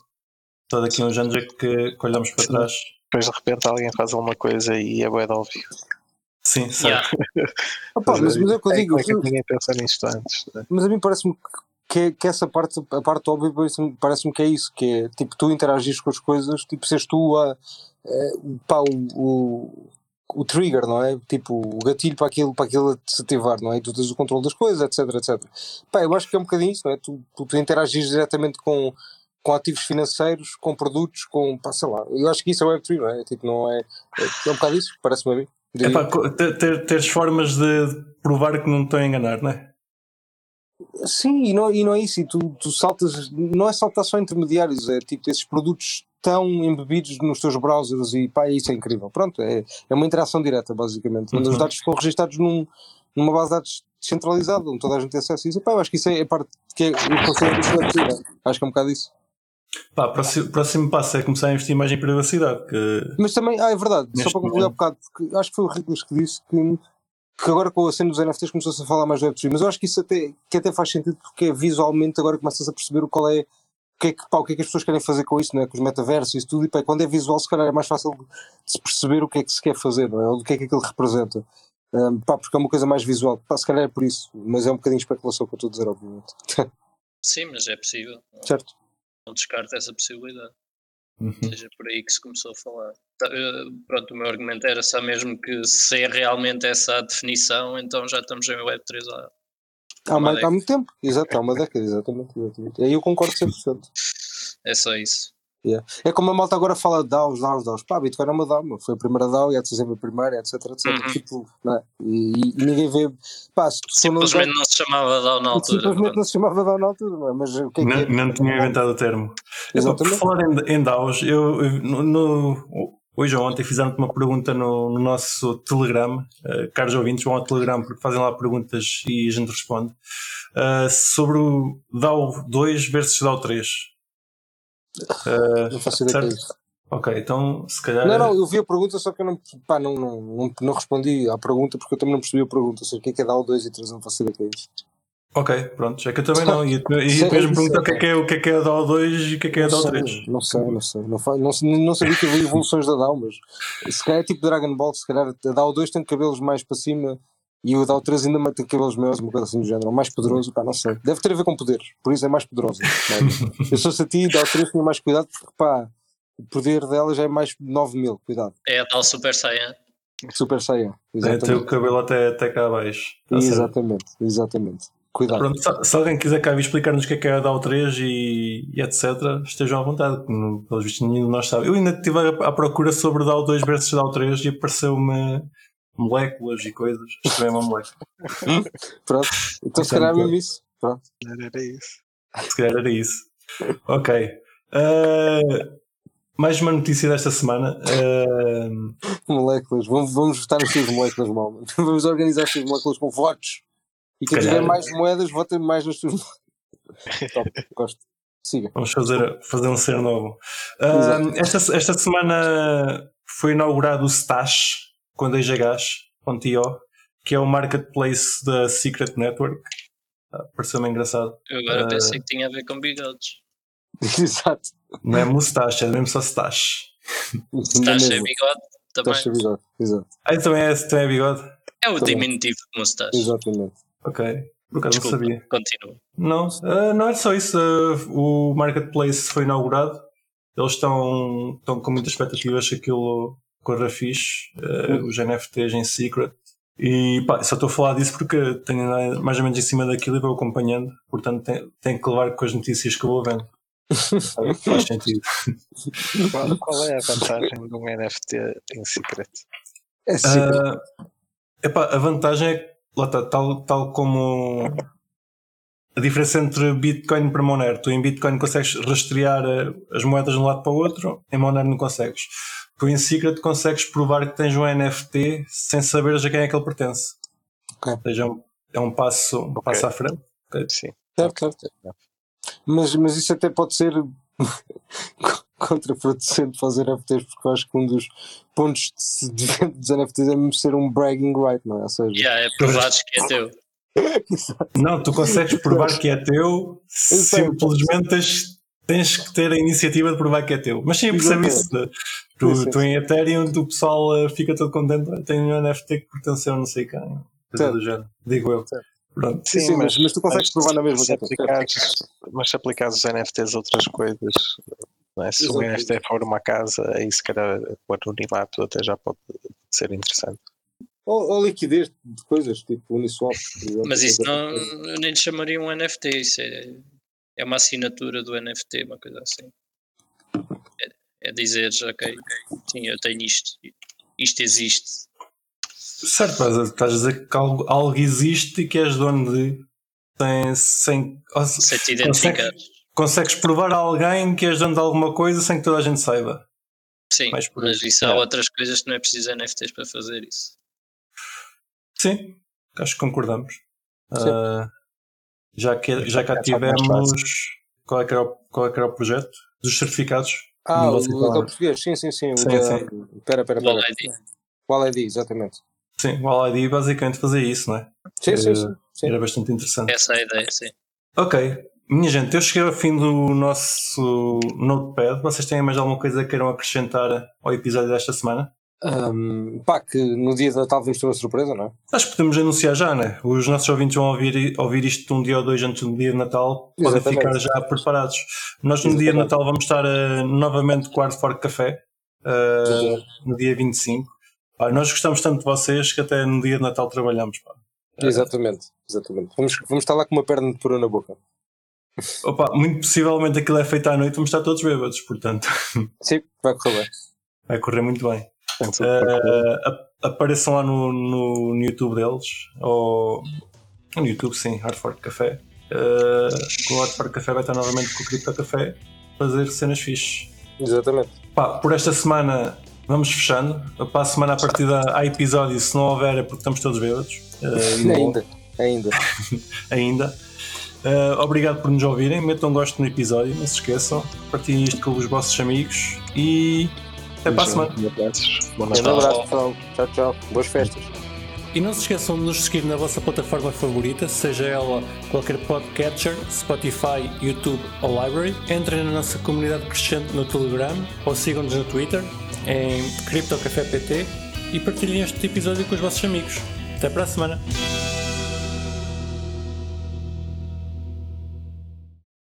Só daqui a uns anos é que, que olhamos para trás. Depois de repente alguém faz alguma coisa e é bué óbvio. Sim, Yeah. certo. Opa, mas, mas é o que eu É, digo, é que ninguém pensa nisto antes? né? mas a mim parece-me que, que essa parte, a parte óbvia, parece-me parece que é isso, que é tipo tu interagires com as coisas, tipo seres tu a, eh, pá, o, o, o trigger, não é? Tipo o gatilho para aquilo, para aquilo se ativar, não é? E tu tens o controle das coisas, etc, etc. Pá, eu acho que é um bocadinho isso, não é? Tu, tu, tu interagires diretamente com, com ativos financeiros, com produtos, com, pá, sei lá. Eu acho que isso é o Web3, não é? Tipo, não é, é, é um bocado isso, parece-me a mim. É pá, ter, ter, teres formas de provar que não te estão a enganar, não é? Sim, e não, e não é isso, e tu, tu saltas, não é saltar só intermediários, é tipo, esses produtos estão embebidos nos teus browsers e pá, isso é incrível. Pronto, é, é uma interação direta, basicamente, onde os Uhum. dados ficam registados num, numa base de dados descentralizada, onde toda a gente tem acesso a isso. E, pá, eu acho que isso é a parte que é, isso é Acho que é um bocado isso. Pá, próximo, próximo passo é começar a investir mais em privacidade. Que... Mas também, ah, é verdade, Neste só para concluir momento. bocado, porque acho que foi o Ricos que disse que, que agora com a cena dos NFTs começou-se a falar mais do Web3, mas eu acho que isso até, que até faz sentido porque visualmente agora começas a perceber o qual é o que é que, pá, o que é que as pessoas querem fazer com isso, não é? com os metaversos e tudo, e pá, quando é visual se calhar é mais fácil de se perceber o que é que se quer fazer, não é? ou do que é que aquilo representa. Um, pá, porque é uma coisa mais visual, pá, se calhar é por isso, mas é um bocadinho de especulação que eu estou a dizer, obviamente. Sim, mas é possível. certo? Não descarto essa possibilidade. Uhum. seja por aí que se começou a falar. Tá, eh, Pronto, o meu argumento era só mesmo que se é realmente essa a definição, então já estamos em Web3 há Há, Uma há muito tempo, exato, há uma década, exatamente. exatamente. Aí eu concordo 100%. É só isso. Yeah. É como a malta agora fala de DAOs, DAOs, DAOs. Pá, Bitcoin é uma DAO, meu. foi a primeira DAO e há de ser sempre a primeira, etc, etc. Uhum. Tipo, não é? e, e- ninguém vê. Pá, se Simplesmente não se chamava DAO na altura. simplesmente não se chamava DAO na altura, não é? Mas o que é que Não, é? não tinha inventado o termo. Epá, Por Exatamente. falar em, em DAOs, eu, eu- no, no- hoje ou ontem fizeram-te uma pergunta no, no nosso Telegram. Uh, caros ouvintes, vão ao Telegram porque fazem lá perguntas e a gente responde. Uh, sobre o DAO 2 versus DAO 3. Uh, Não faço ideia que é isso. ok, então se calhar. Não, não, eu vi a pergunta, só que eu não, pá, não, não, não, não respondi à pergunta porque eu também não percebi a pergunta. Ou seja, o que é que é dar o 2 e 3? Não faço ideia que é isso. Ok, pronto, é que eu também não. E, e depois me sei. perguntam o que é que é, o que é, que é a DAO 2 e o que é que é a DAO sei, 3. não sei, não sei. Não, fa- não, não sabia que havia evoluções da DAO, mas se calhar é tipo Dragon Ball, se calhar a DAO 2 tem cabelos mais para cima e o 3 ainda tem cabelos maiores, uma coisa assim do género, mais poderoso, pá, não sei. Deve ter a ver com poderes, por isso é mais é? Eu sou a ti, 3 tinha mais cuidado porque pá, o poder dela já é mais 9 mil, cuidado. É a tal Super Saiyan. Super Saiyan. É, tem o Exatamente. cabelo até, até cá abaixo. Tá certo. Exatamente, exatamente. Cuidado. Pronto, se, se alguém quiser cá vir explicar-nos o que é que é a DAO 3 e, e etc., estejam à vontade, pelos vistos nenhum de nós sabe. Eu ainda estive à, à procura sobre DAO 2 versus DAO 3 e apareceu-me moléculas e coisas. Isto é uma molécula. Pronto. Então se calhar é mesmo isso. Pronto. Era isso. Se calhar era isso. Ok. Uh, mais uma notícia desta semana. Uh, Moléculas. Vamos, vamos votar nas suas moléculas, mal. Vamos organizar as suas moléculas com votos. E quem Calhar. tiver mais moedas, vota mais nas suas moléculas. Top. Gosto. Siga. Vamos fazer, fazer um ser novo. Uh, esta, esta semana foi inaugurado o Stash com 2Gs.io, que é o marketplace da Secret Network. Ah, Pareceu-me engraçado. Eu agora Ah. pensei que tinha a ver com bigodes. Exato. Não é mustache, é mesmo só Stash. Está cheio de bigode também. Estás exato. Exato. Ah, também é, também é bigode? É o Também. diminutivo de mustache. Exatamente. Ok. Por acaso não sabia. continua. Não, ah, não é só isso. ah, o marketplace foi inaugurado. Eles estão, estão com muitas expectativas que aquilo corra fixe. ah, os NFTs em secret. E pá, só estou a falar disso porque tenho mais ou menos em cima daquilo e vou acompanhando. Portanto, tem- tenho que levar com as notícias que eu vou vendo. Faz sentido. Qual, qual é a vantagem de um NFT em secret? É. Ah, epá, a vantagem é que, lá está, tal, tal como a diferença entre Bitcoin para Monero. Tu em Bitcoin consegues rastrear eh, as moedas de um lado para o outro, em Monero não consegues. Tu em Secret consegues provar que tens um NFT sem saberes a quem é que ele pertence. Ok. Ou seja, é um, é um passo, um passo à frente. Sim. certo, certo. Mas, mas isso até pode ser contraproducente fazer NFTs, porque eu acho que um dos pontos de- dos NFTs é mesmo ser um bragging right, não é? Ou seja, Já é provados que é teu. Não, tu consegues provar que é teu, simplesmente tens, tens que ter a iniciativa de provar que é teu. Mas sim, eu percebo isso. Tu, Sim, sim, tu em Ethereum, o pessoal eh, fica todo contente, "Ah, tem um NFT que pertenceu a não sei quem. Coisa Certo. do género. Digo eu. Certo. Pronto. Sim, sim, mas- mas tu consegues provar na mesma, Se certo, aplicares, mas se aplicares os NFTs a outras coisas, não é? se Exato. NFT for uma casa, aí se calhar o anonimato até já pode ser interessante. ou, ou liquidez de coisas, tipo Uniswap. por exemplo. Mas isso não, eu nem chamaria um NFT, isso é, é uma assinatura do NFT, uma coisa assim. É, é dizeres, ok, sim, eu tenho isto, isto existe. Certo, mas estás a dizer que algo, algo existe e que és dono de. Sem, sem, Sem te identificar. consegues provar a alguém que és dono de alguma coisa sem que toda a gente saiba. Sim, por mas isso. isso há É. outras coisas que não é preciso NFTs para fazer isso. Sim, acho que concordamos. Sim. Ah, já, que, já cá É mais tivemos. Qual é, que era o, qual é que era o projeto? Dos certificados? Ah, o falaram. português, sim, sim, sim. O Sim, da... sim. Espera, espera, O All espera. ID. O All ID, exatamente. Sim, o All ID basicamente fazia isso, não é? Sim, sim, sim. sim. Era bastante interessante. Essa é a ideia, sim. Ok, minha gente, eu cheguei ao fim do nosso Notepad. Vocês têm mais alguma coisa que queiram acrescentar ao episódio desta semana? Ahm, pá, que no dia de Natal vamos ter uma surpresa, não é? Acho que podemos anunciar já, né? Os nossos ouvintes vão ouvir, ouvir isto um dia ou dois antes do dia de Natal, podem Exatamente. ficar já preparados. Nós no dia de Exatamente. Natal vamos estar eh, novamente com o Art Fork Café, eh, Exatamente. no dia 25. Pá, nós gostamos tanto de vocês que até no dia de Natal trabalhamos. Pá. Exatamente, exatamente. Vamos, vamos estar lá com uma perna de peru na boca. Opa, muito possivelmente aquilo é feito à noite, vamos estar todos bêbados, portanto Sim, vai correr bem. vai correr muito bem. Ap- apareçam lá no, no, no YouTube deles, ou no YouTube, sim, Hard Fork Café. Com o Hard Fork Café vai estar novamente com o Cripto Café fazer cenas fixes. Exatamente. Pá, por esta semana vamos fechando. Para a semana, a partir da há episódio, se não houver, é porque estamos todos bêbados. Uh, Ainda, ainda. ainda. Uh, obrigado por nos ouvirem. Metam um gosto no episódio, não se esqueçam. Partilhem isto com os vossos amigos e até para a semana. Um abraço, pessoal. Tchau, tchau. Boas festas. E não se esqueçam de nos seguir na vossa plataforma favorita, seja ela qualquer podcatcher, Spotify, YouTube ou Library. Entrem na nossa comunidade crescente no Telegram ou sigam-nos no Twitter em CryptoCafépt e partilhem este episódio com os vossos amigos. Até para a semana!